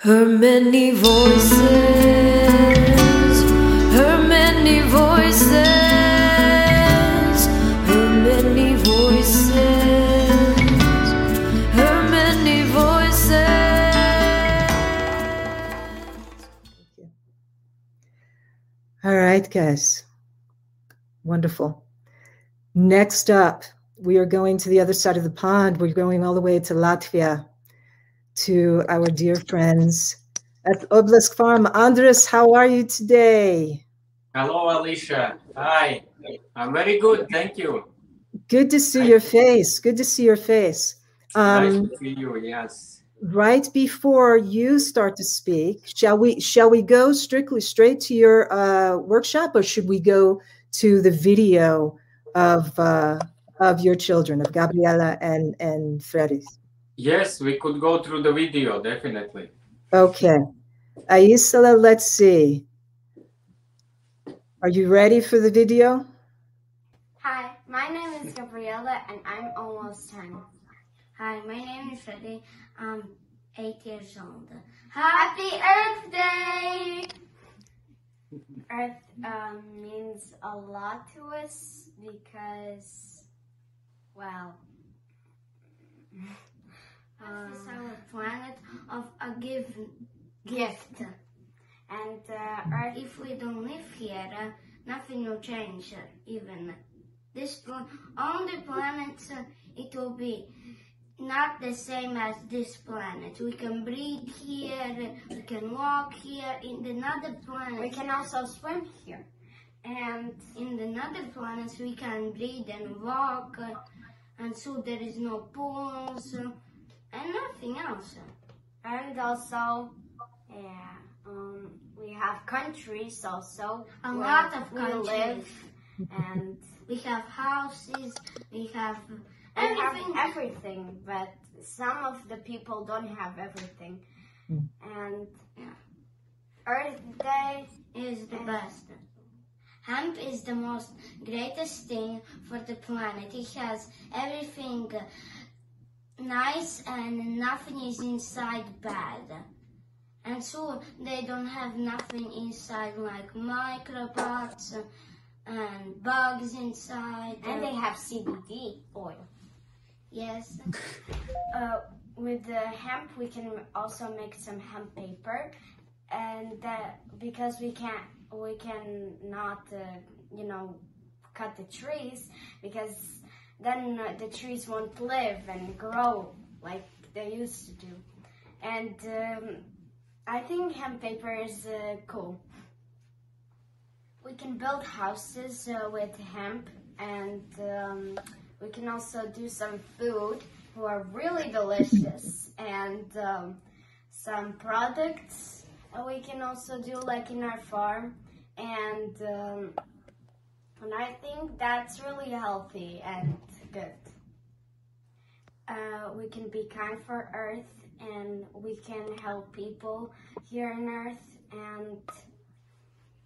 Her many voices, her many voices, her many voices, her many voices. All right, guys. Wonderful. Next up, we are going to the other side of the pond. We're going all the way to Latvia to our dear friends at Obelisk Farm. Andris, how are you today? Hello, Alicia. Hi. I'm very good. Thank you. Good to see your face. Good to see your face. nice Um, to see you. Yes. right before you start to speak, shall we shall we go strictly straight to your uh, workshop, or should we go to the video of uh, of your children, of Gabriela and and Freddy? Yes, we could go through the video, definitely. Okay. Aisela, let's see. Are you ready for the video? Hi, my name is Gabriella and I'm almost 10. Hi, my name is Freddy. I'm 8 years old. Happy Earth Day! Earth um, means a lot to us because, well, Earth is our planet of a give, gift. And uh, Earth, if we don't live here, uh, nothing will change. Uh, even this pl- on the planet, uh, it will be not the same as this planet. We can breathe here. We can walk here. In another planet, we can also swim here. And in another planets, we can breathe and walk. uh, and so there is no pools uh, and nothing else. And also, yeah, um, we have countries also. A lot of we countries. live, and We have houses, we have we have everything. everything, but some of the people don't have everything. Mm. And Earth Day is the best. Hemp is the most greatest thing for the planet. It has everything nice and nothing is inside bad. And so they don't have nothing inside like microbots and bugs inside. and they have CBD oil. yes. Uh, with the hemp, we can also make some hemp paper, and that because we can't, we can not, uh, you know, cut the trees because then uh, the trees won't live and grow like they used to do. And um, I think hemp paper is uh, cool. We can build houses uh, with hemp, and um, we can also do some food who are really delicious, and um, some products we can also do like in our farm, and um, and I think that's really healthy and good. Uh, we can be kind for Earth, and we can help people here on Earth, and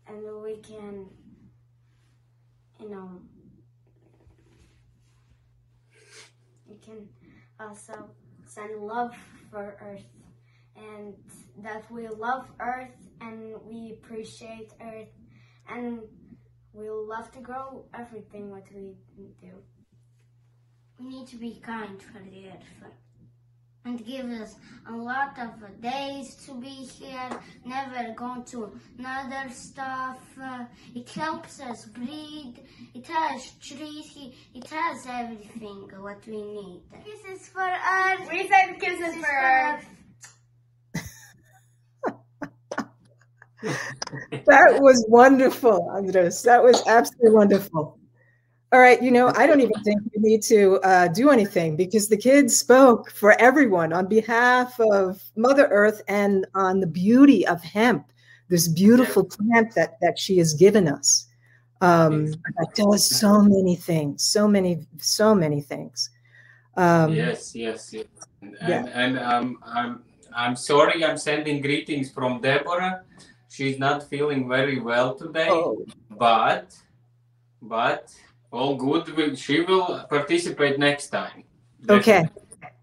and we can, you know, we can also send love for Earth, and that we love Earth and we appreciate Earth, and we love to grow everything what we do. We need to be kind for the earth and give us a lot of days to be here, never go to another stuff. Uh, it helps us breathe. It has trees. It- has everything what we need. Kisses for Earth. We said kisses for Earth. That was wonderful, Andris. That was absolutely wonderful. All right, you know, I don't even think we need to uh, do anything because the kids spoke for everyone on behalf of Mother Earth and on the beauty of hemp, this beautiful plant that that she has given us. Um, that does so many things, so many, so many things. Um, yes, yes, yes. And, yeah. and, and um, I'm I'm sorry. I'm sending greetings from Deborah. She's not feeling very well today, Oh, but but all good. She will participate next time. Okay.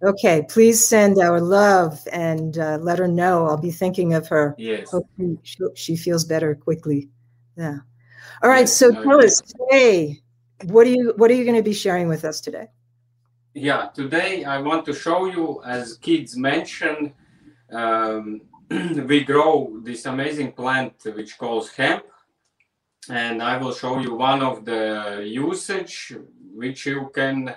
Okay, please send our love and uh, let her know. I'll be thinking of her. Yes. Hope she, she- she feels better quickly. Yeah. All right. Yes, So no, tell us today, what are you what are you going to be sharing with us today? Yeah, today I want to show you, as kids mentioned, um, we grow this amazing plant which calls hemp, and I will show you one of the usage which you can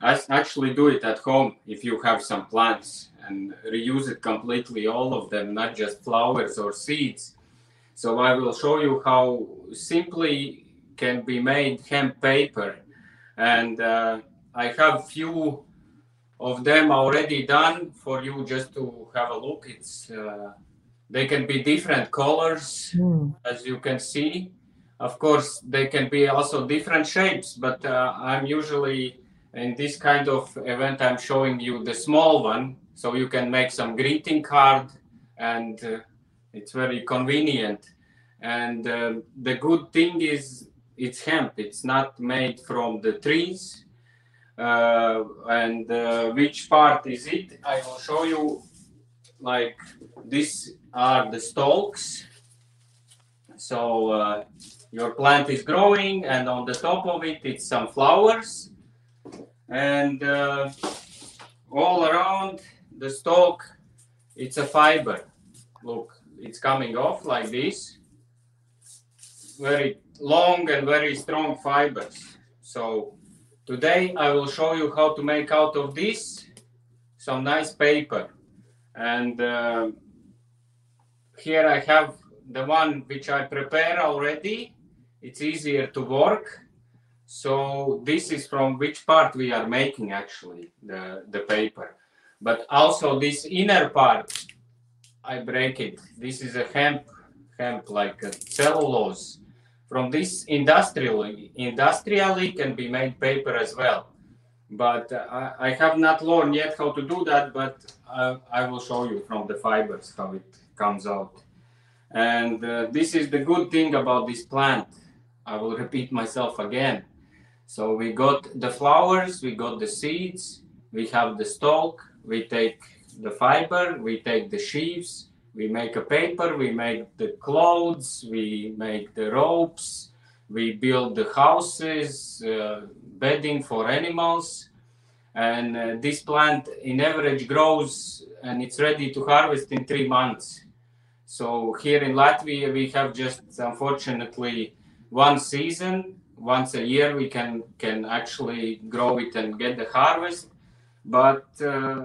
actually do it at home if you have some plants and reuse it completely, all of them, not just flowers or seeds. So I will show you how simply can be made hemp paper, and. Uh, I have few of them already done for you just to have a look. It's uh, they can be different colors as you can see. Of course, they can be also different shapes, but uh, I'm usually in this kind of event. I'm showing you the small one, so you can make some greeting card, and uh, it's very convenient. And uh, the good thing is it's hemp. It's not made from the trees and uh, which part is it? I will show you like these are the stalks. So uh, your plant is growing and on the top of it it's some flowers. And uh, all around the stalk it's a fiber. Look it's coming off like this. Very long and very strong fibers. So Today I will show you how to make out of this some nice paper. And uh, here I have the one which I prepare already. It's easier to work. So this is from which part we are making actually the, the paper. But also this inner part, I break it. This is a hemp, hemp like a cellulose from this industrially industrially can be made paper as well. But uh, I, I have not learned yet how to do that but uh, i will show you from the fibers how it comes out. And uh, this is the good thing about this plant. I will repeat myself again. So we got the flowers we got the seeds we have the stalk we take the fiber we take the shives we make a paper we make the clothes we make the ropes we build the houses uh, bedding for animals. And uh, this plant in average grows and it's ready to harvest in three months. So here in latvia we have just unfortunately one season. Once a year we can can actually grow it and get the harvest. But uh,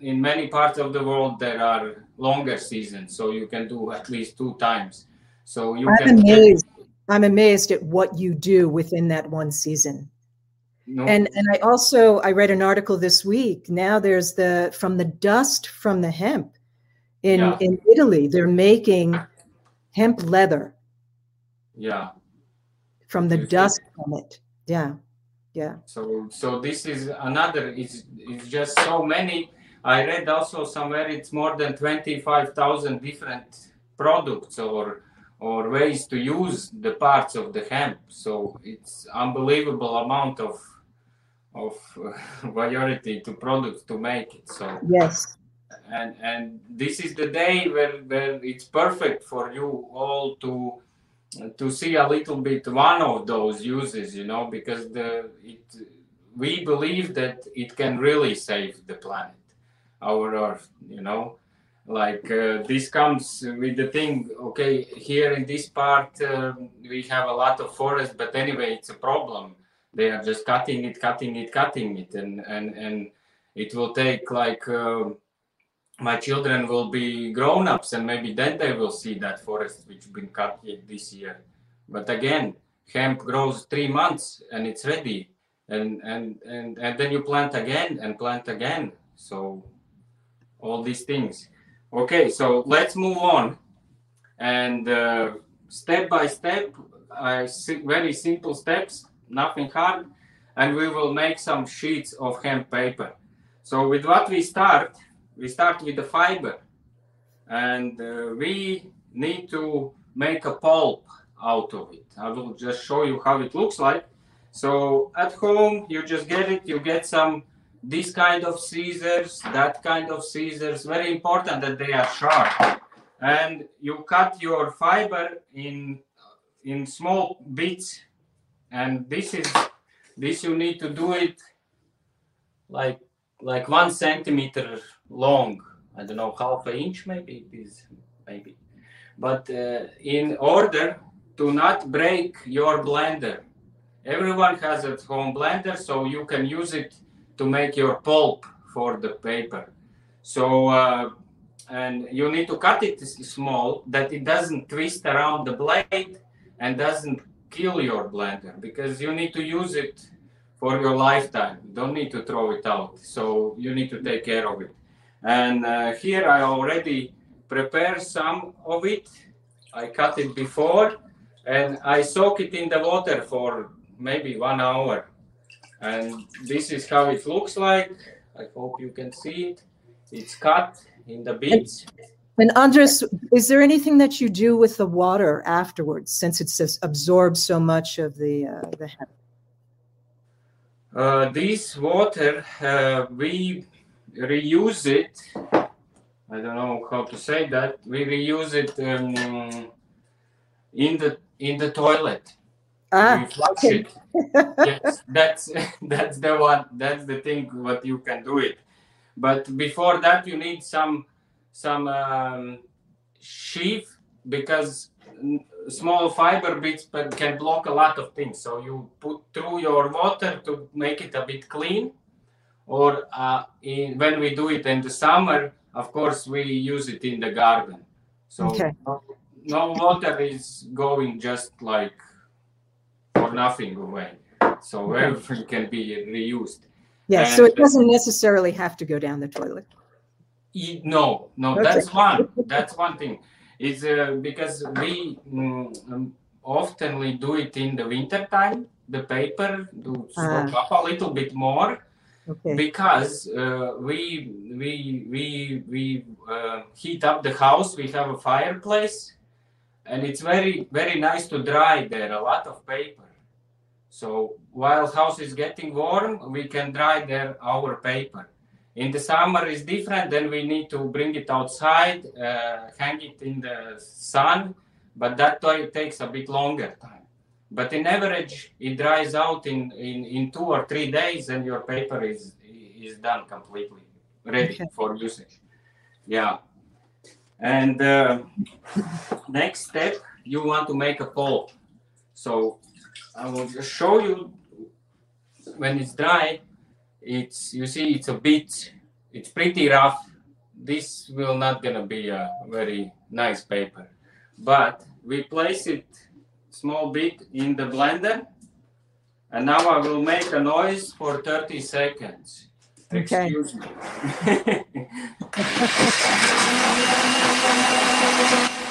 in many parts of the world there are longer season. so you can do at least two times so you I'm can amazed. I'm amazed at what you do within that one season. no, And and I also I read an article this week. Now there's the from the dust from the hemp in Yeah. in Italy. They're making hemp leather yeah from the You dust from it. Yeah. Yeah. so so this is another it's, it's just so many i read also somewhere it's more than 25000 different products or or ways to use the parts of the hemp. So it's unbelievable amount of of uh, variety to products to make it so. Yes. and and this is the day where, where it's perfect for you all to to see a little bit one of those uses you know because the it we believe that it can really save the planet our earth you know? Like uh, this comes with the thing okay here in this part um, we have a lot of forest but anyway it's a problem. They are just cutting it cutting it cutting it and and and it will take like uh, my children will be grown-ups and maybe then they will see that forest which been cut this year. But again hemp grows three months and it's ready. And and and, and then you plant again and plant again. So all these things. Okay so let's move on. And uh, step by step see very simple steps nothing hard. And we will make some sheets of hemp paper. So with what we start we start with the fiber. And uh, we need to make a pulp out of it. I will just show you how it looks like. So at home you just get it you get some this kind of scissors, that kind of scissors. Very important that they are sharp. And you cut your fiber in in small bits. And this is this you need to do it like like one centimeter long. I don't know half an inch maybe it is maybe. But uh, in order to not break your blender, everyone has a home blender, so you can use it to make your pulp for the paper. So, uh, and you need to cut it small that it doesn't twist around the blade and doesn't kill your blender because you need to use it for your lifetime. You don't need to throw it out. So you need to take care of it. And uh, here I already prepare some of it. I cut it before and I soak it in the water for maybe one hour and this is how it looks like. I hope you can see it. It's cut in the bits. And Andris, is there anything that you do with the water afterwards, since it says absorbs so much of the uh, the hemp? Uh, this water, uh, we reuse it. I don't know how to say that. We reuse it um, in the in the toilet. Ah, flush okay. it. yes, that's that's the one. That's the thing. What you can do it, but before that you need some some um, sheath because small fiber bits but can block a lot of things. So you put through your water to make it a bit clean, or uh, in, when we do it in the summer, of course we use it in the garden. So Okay. no, no water is going just like nothing away. So everything can be reused. yeah. So it doesn't necessarily have to go down the toilet. E- No, no, Okay. that's one. That's one thing. It's uh, because we mm, um, oftenly do it in the winter time. The paper do soak up a little bit more Okay. because uh, we we we we uh, heat up the house. We have a fireplace, and it's very very nice to dry there. A lot of paper. So while house is getting warm, we can dry there our paper. In the summer is different. Then we need to bring it outside, uh, hang it in the sun, but that ta- takes a bit longer time. But in average, it dries out in, in, in two or three days, and your paper is is done completely, ready Okay. for usage. Yeah. And uh, next step, you want to make a pulp. So I will just show you when it's dry. It's you see it's a bit it's pretty rough. This will not gonna be a very nice paper, but we place it small bit in the blender, and now I will make a noise for 30 seconds. Okay. Excuse me.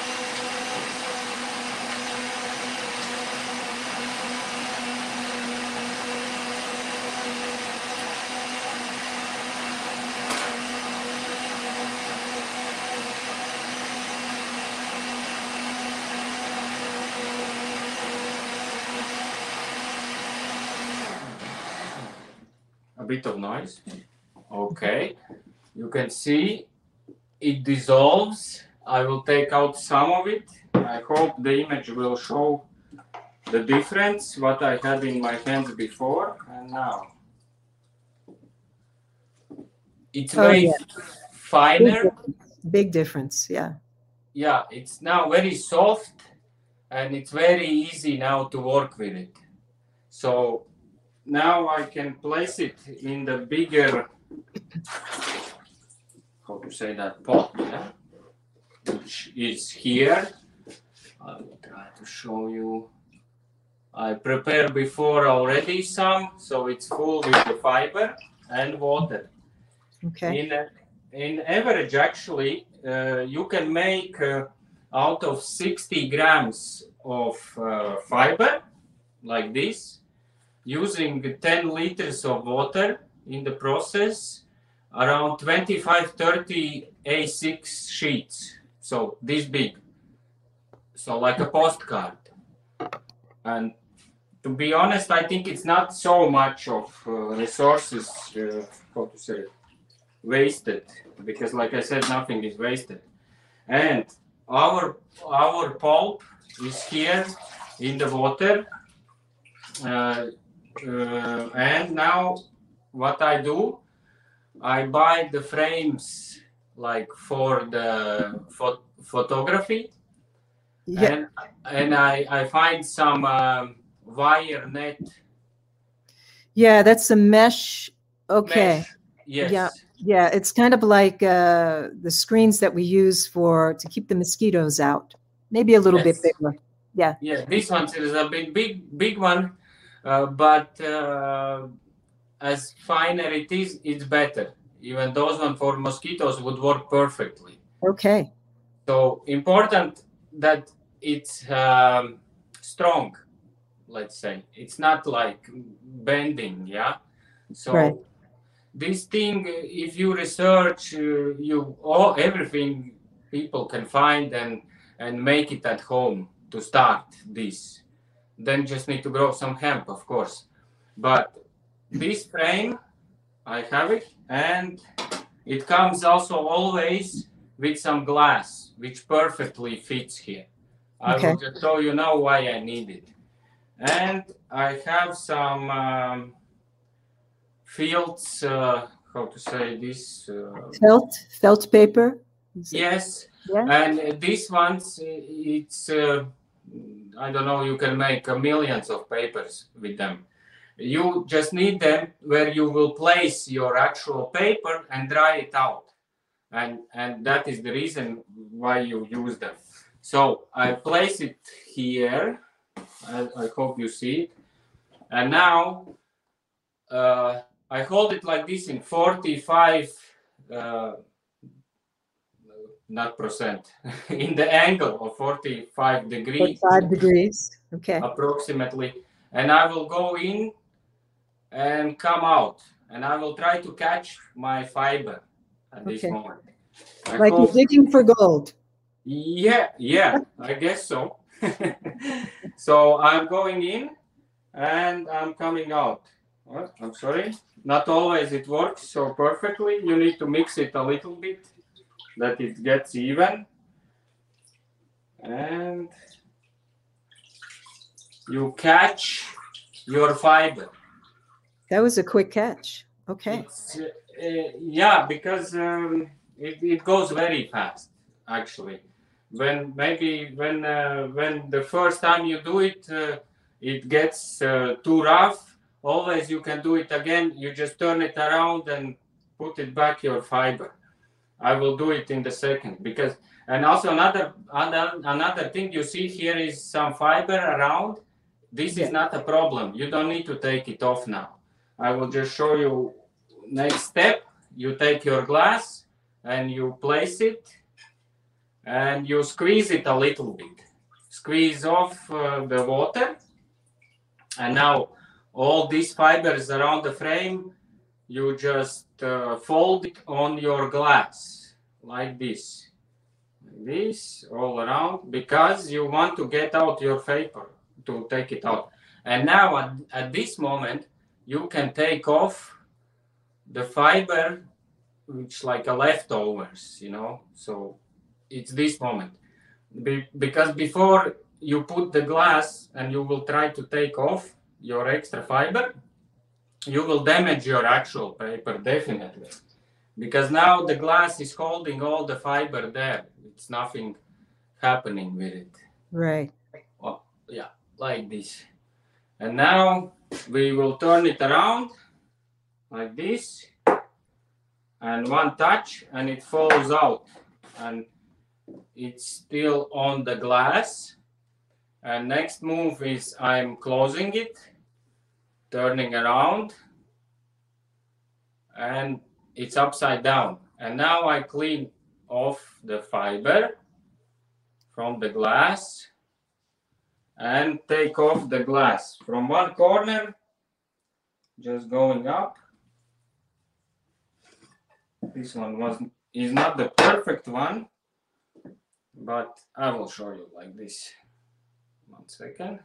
bit of noise. Okay, you can see it dissolves. I will take out some of it. I hope the image will show the difference what I had in my hands before and now. It's Oh, way yeah. Big finer. difference. Big difference. Yeah. Yeah, it's now very soft and it's very easy now to work with it. So now I can place it in the bigger, how to say that, pot, yeah? which is here. I will try to show you. I prepared before already some, so it's full with the fiber and water. Okay. In in average, actually, uh, you can make uh, out of 60 grams of uh, fiber, like this, using 10 liters of water in the process, around 25 30 A6 sheets. So this big. So like a postcard. And to be honest, I think it's not so much of uh, resources, uh, how to say, wasted, because like I said, nothing is wasted. And our our pulp is here in the water. Uh, uh, and now what I do, I buy the frames like for the pho- photography Yeah, and and I I find some um, wire net. yeah, that's a mesh. Okay. mesh. Yes. Yeah. Yeah, it's kind of like uh, the screens that we use for to keep the mosquitoes out. Maybe a little Yes. bit bigger. Yeah. Yeah, this one is a big big big one, but uh, as finer it is, it's better. Even those one for mosquitoes would work perfectly. Okay. So important that it's um, strong. Let's say it's not like bending. Yeah. So Right. this thing, if you research, uh, you all everything people can find and and make it at home to start this. Then just need to grow some hemp, of course. But this frame, I have it, and it comes also always with some glass, which perfectly fits here. I Okay. will just show you now why I need it. And I have some um, fields, uh, how to say this? Uh, Felt felt paper. Yes, Yeah. and uh, these ones, it's, uh, I don't know, you can make uh, millions of papers with them. You just need them where you will place your actual paper and dry it out. And, and that is the reason why you use them. So I place it here. I, I hope you see it. And now uh, I hold it like this in 45 uh, not percent. In the angle of 45 degrees. Five degrees. Okay. approximately. And i will go in and come out. And i will try to catch my fiber at this moment. I Like you're digging for gold. yeah yeah i guess so. So i'm going in and i'm coming out. What? I'm sorry. Not always it works so perfectly. You need to mix it a little bit that it gets even and you catch your fiber That was a quick catch. Okay. uh, yeah, because um, it, it goes very fast actually. When maybe when uh, when the first time you do it, uh, it gets uh, too rough. Always you can do it again. You just turn it around and put it back your fiber. I will do it in the second because and also another another another thing you see here is some fiber around. This Yeah. is not a problem. You don't need to take it off now. I will just show you next step. You take your glass and you place it and you squeeze it a little bit. Squeeze off uh, the water. And now all these fibers around the frame, you just uh, fold it on your glass like this. Like this all around because you want to get out your vapor to take it out. And now at, at this moment, you can take off the fiber which like a leftovers you know so it's this moment Be- because before you put the glass and you will try to take off your extra fiber you will damage your actual paper definitely because now the glass is holding all the fiber there it's nothing happening with it Right. Oh, yeah, like this. And now we will turn it around like this and one touch and it falls out and it's still on the glass. And next move is I'm closing it, turning around and it's upside down. And now I clean off the fiber from the glass and take off the glass. From one corner just going up. This one was is not the perfect one but i will show you like this. One second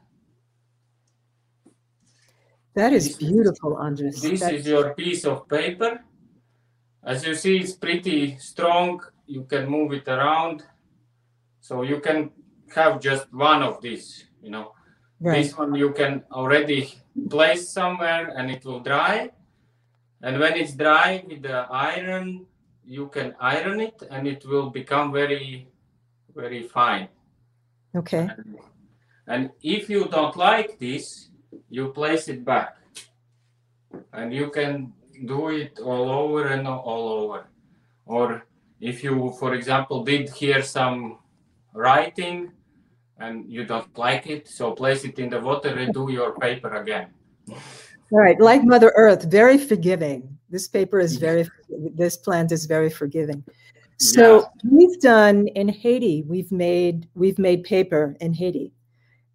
That is beautiful, Andris. This That- is your piece of paper. As you see, it's pretty strong. You can move it around. So you can have just one of these, you know. right. This one you can already place somewhere and it will dry. And when it's dry with the iron, you can iron it and it will become very, very fine. Okay. And, and if you don't like this, you place it back. And you can do it all over and all over. Or if you, for example, did here some writing and you don't like it, so place it in the water, and do your paper again. All right. Like Mother Earth, very forgiving. This paper is very, this plant is very forgiving. So we've done in Haiti, we've made, we've made paper in Haiti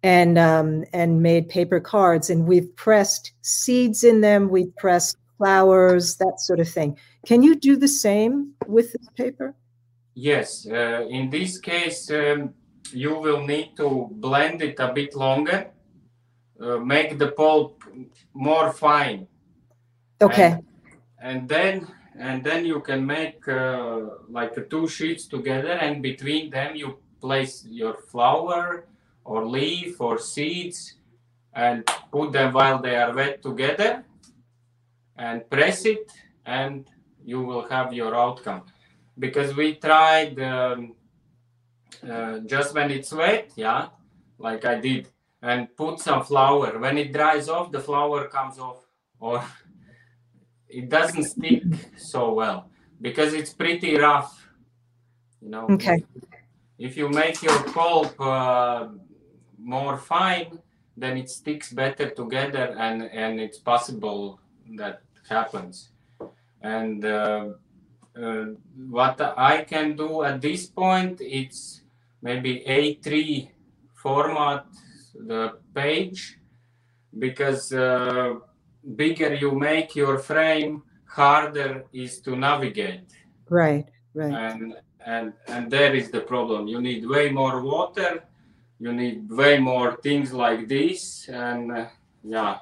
and, um, and made paper cards and we've pressed seeds in them. We've pressed flowers, that sort of thing. Can you do the same with this paper? Yes, uh, in this case, um, you will need to blend it a bit longer, uh, make the pulp more fine. Okay. and then and then you can make uh, like two sheets together and between them you place your flower or leaf or seeds and put them while they are wet together and press it and you will have your outcome. Because we tried um, uh, just when it's wet yeah like i did and put some flour. When it dries off the flour comes off or it doesn't stick so well because it's pretty rough you know. Okay. if you make your pulp uh, more fine then it sticks better together and and it's possible that happens and uh, uh, what i can do at this point it's maybe a3 format the page because uh, bigger you make your frame harder is to navigate Right. Right. and and and there is the problem you need way more water you need way more things like this and uh, yeah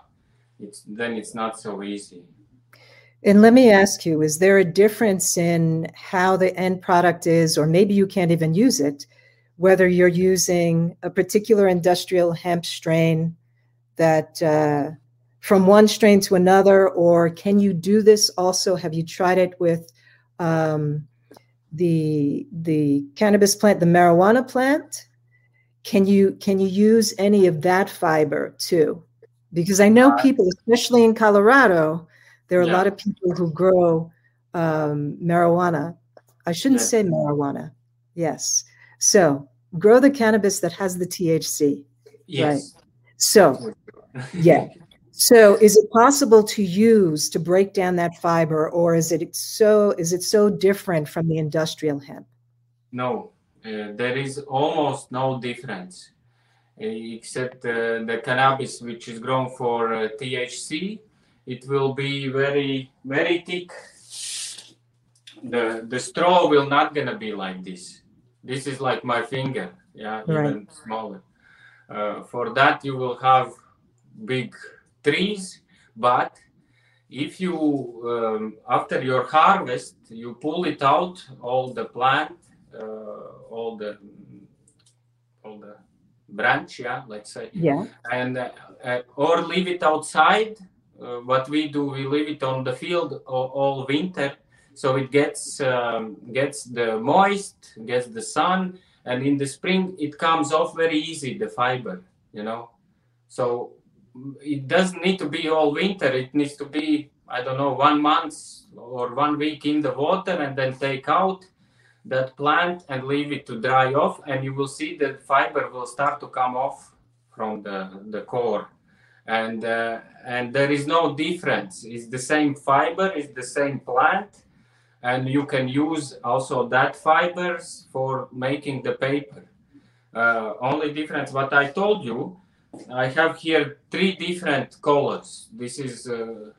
it's then it's not so easy And let me ask you, is there a difference in how the end product is, or maybe you can't even use it, whether you're using a particular industrial hemp strain that uh, from one strain to another, or can you do this also? Have you tried it with um, the the cannabis plant, the marijuana plant? Can you can you use any of that fiber too? Because I know people, especially in Colorado, there are a lot of people who grow um, marijuana. I shouldn't Yeah. say marijuana. Yes. So grow the cannabis that has the THC. yes So, yeah. So is it possible to use to break down that fiber or is it so is it so different from the industrial hemp? no there is almost no difference uh, except uh, the cannabis which is grown for uh, thc it will be very very thick. The the straw will not gonna be like this. This is like my finger yeah Right. even smaller. Uh, for that you will have big trees but if you um, after your harvest you pull it out all the plant uh, all the all the branch yeah let's say Yeah. and uh, uh, or leave it outside. Uh, what we do, we leave it on the field all, all winter, so it gets um, gets the moist, gets the sun, and in the spring it comes off very easy the fiber, you know. So mm, it doesn't need to be all winter. It needs to be I don't know one month or one week in the water and then take out that plant and leave it to dry off, and you will see that fiber will start to come off from the, the core. And uh, and there is no difference. It's the same fiber it's the same plant and you can use also that fibers for making the paper. Uh, only difference what i told you i have here three different colors. This is uh,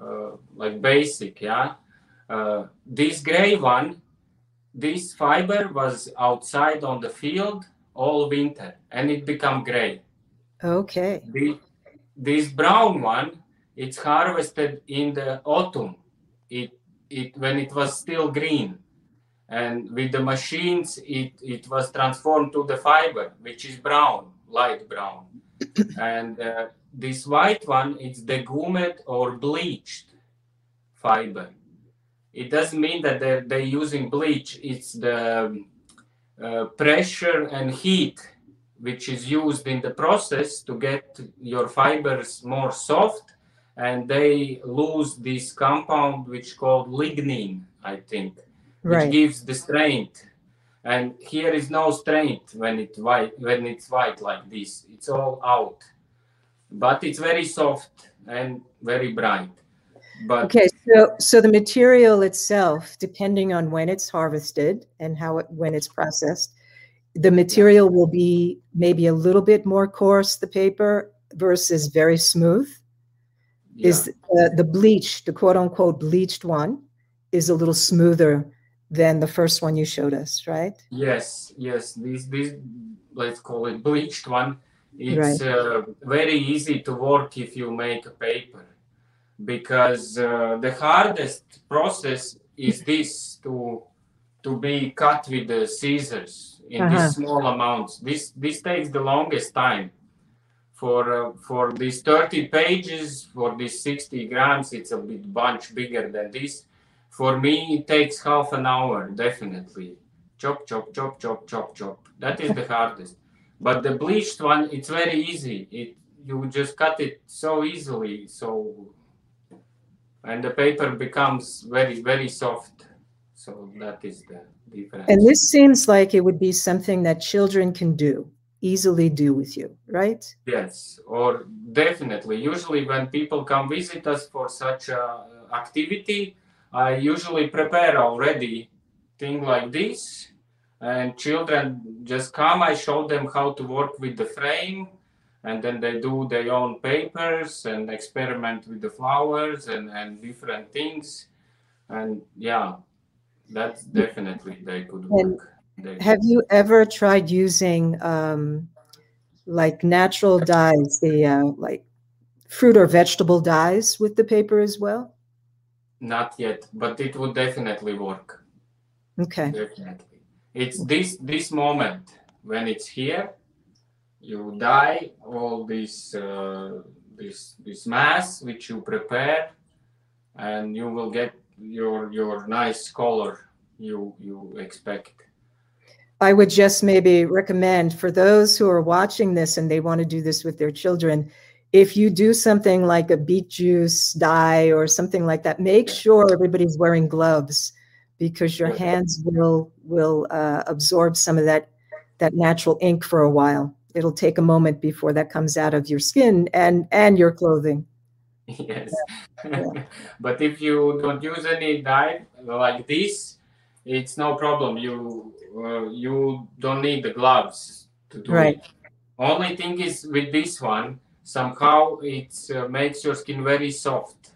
uh, like basic yeah? Uh, this gray one this fiber was outside on the field all winter and it become gray Okay. the, this brown one it's harvested in the autumn. It it when it was still green, and with the machines it it was transformed to the fiber, which is brown, light brown, and uh, this white one it's degummed or bleached fiber. It doesn't mean that they're, they're using bleach. It's the uh, pressure and heat which is used in the process to get your fibers more soft and they lose this compound which called lignin i think which Right. gives the strength and here is no strength when it white when it's white like this it's all out but it's very soft and very bright but Okay, so so the material itself, depending on when it's harvested and how it when it's processed, the material will be maybe a little bit more coarse, the paper versus very smooth. yeah. Is uh, the bleach, the quote unquote bleached one, is a little smoother than the first one you showed us, right? Yes, yes. This this let's call it bleached one. It's uh, very easy to work if you make a paper, because uh, the hardest process is this to to be cut with the scissors in Uh-huh. these small amounts. This this takes the longest time. For uh, for these 30 pages, for these 60 grams, it's a bit bunch bigger than this. For me, it takes half an hour, definitely chop, chop, chop, chop, chop, chop. That is the hardest. But the bleached one, it's very easy. It you just cut it so easily, so and the paper becomes very, very soft. So that is the difference. And this seems like it would be something that children can do, easily do with you, right? Yes, or definitely. Usually, when people come visit us for such a activity, I usually prepare already thing like this, and children just come. I show them how to work with the frame, and then they do their own papers and experiment with the flowers and and different things, and yeah, that's definitely they could work. They- Have you ever tried using um, like natural dyes, the uh, like fruit or vegetable dyes with the paper as well? Not yet, but it would definitely work. Okay. Definitely. It's this this moment when it's here, you dye all this uh, this this mass which you prepare, and you will get your your nice color you you expect. I would just maybe recommend for those who are watching this and they want to do this with their children, if you do something like a beet juice dye or something like that, make sure everybody's wearing gloves because your hands will will uh, absorb some of that that natural ink for a while. It'll take a moment before that comes out of your skin and and your clothing. yes. but if you don't use any dye like this, it's no problem. You uh, you don't need the gloves to do Right. it. Only thing is with this one, somehow it uh, makes your skin very soft.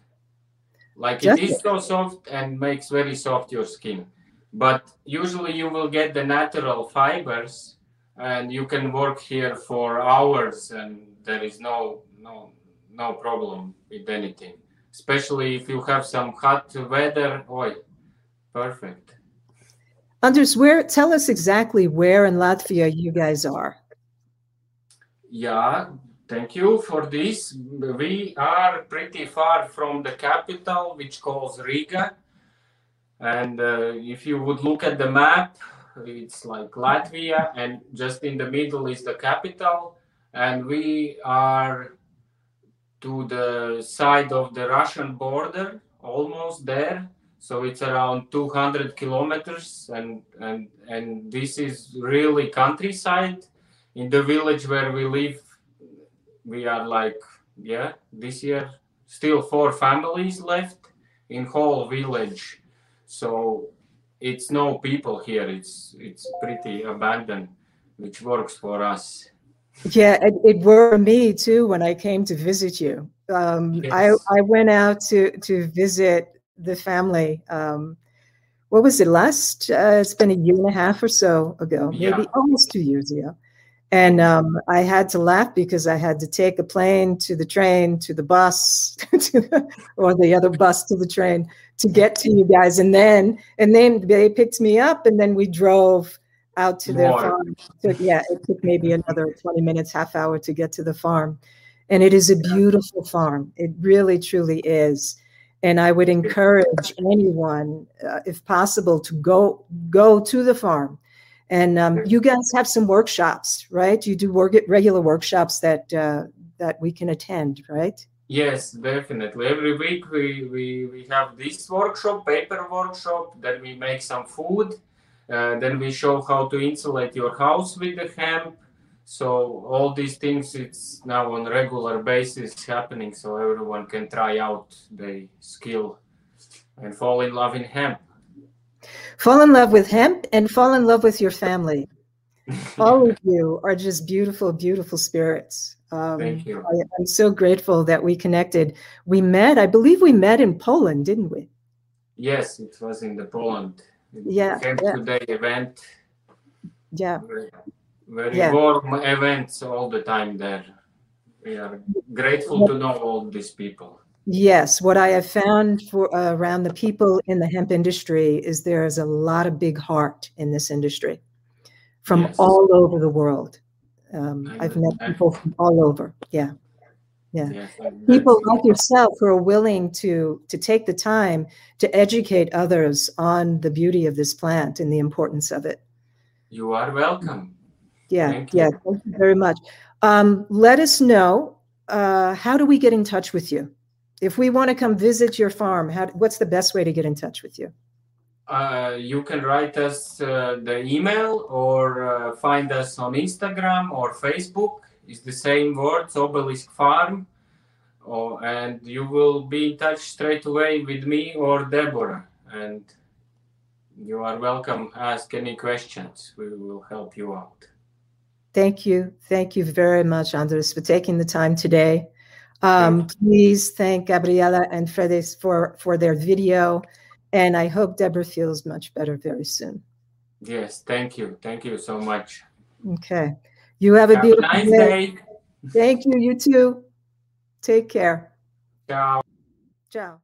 Like Does it is so soft and makes very soft your skin. But usually you will get the natural fibers, and you can work here for hours, and there is no no no problem with anything. Especially if you have some hot weather. Oi, perfect. Andris, where tell us exactly where in Latvia you guys are. Yeah, thank you for this. We are pretty far from the capital, which calls Riga. And uh, if you would look at the map, it's like Latvia, and just in the middle is the capital. And we are to the side of the Russian border, almost there. So it's around 200 kilometers, and and and this is really countryside in the village where we live we are like yeah this year still four families left in whole village so it's no people here it's it's pretty abandoned which works for us Yeah, it, it were me too when I came to visit you. Um, I Yes. I went out to to visit the family. Um, what was it last? Uh, it's been a year and a half or so ago, maybe Yeah. almost two years ago. And um, I had to laugh because I had to take a plane to the train to the bus to the, or the other bus to the train to get to you guys. And then and then they picked me up and then we drove out to their farm. So, yeah, it took maybe another 20 minutes, half hour to get to the farm. And it is a beautiful farm. It really, truly is. And I would encourage anyone, uh, if possible, to go go to the farm. And um, you guys have some workshops, right? You do work regular workshops that uh, that we can attend, right? Yes, definitely. Every week we, we, we have this workshop, paper workshop, then we make some food, uh, then we show how to insulate your house with the hemp. So all these things it's now on regular basis happening so everyone can try out the skill and fall in love in hemp. Fall in love with hemp and fall in love with your family. All of you are just beautiful, beautiful spirits. Um, Thank you. I, I'm so grateful that we connected. We met, I believe we met in Poland, didn't we? Yes, it was in the Poland. Yeah, Hemp yeah. Today event. Yeah. Very, very Yeah. warm events all the time there. We are grateful to know all these people. Yes, what I have found for uh, around the people in the hemp industry is there is a lot of big heart in this industry from Yes. all over the world. Um, I've met people from all over. Yeah. Yeah. Yes, People like yourself who are willing to to take the time to educate others on the beauty of this plant and the importance of it. You are welcome. Yeah, Thank yeah, you. thank you very much. Um, let us know uh, how do we get in touch with you? If we want to come visit your farm, how, what's the best way to get in touch with you? Uh, you can write us uh, the email or uh, find us on Instagram or Facebook. It's the same words, Obelisk Farm. Oh, and you will be in touch straight away with me or Deborah. And you are welcome. Ask any questions. We will help you out. Thank you. Thank you very much, Andris, for taking the time today. Um, please thank Gabriela and Fredes for, for their video. And I hope Deborah feels much better very soon. Yes, thank you. Thank you so much. Okay. You have a Have a beautiful nice day. day. Thank you. You too. Take care. Ciao. Ciao.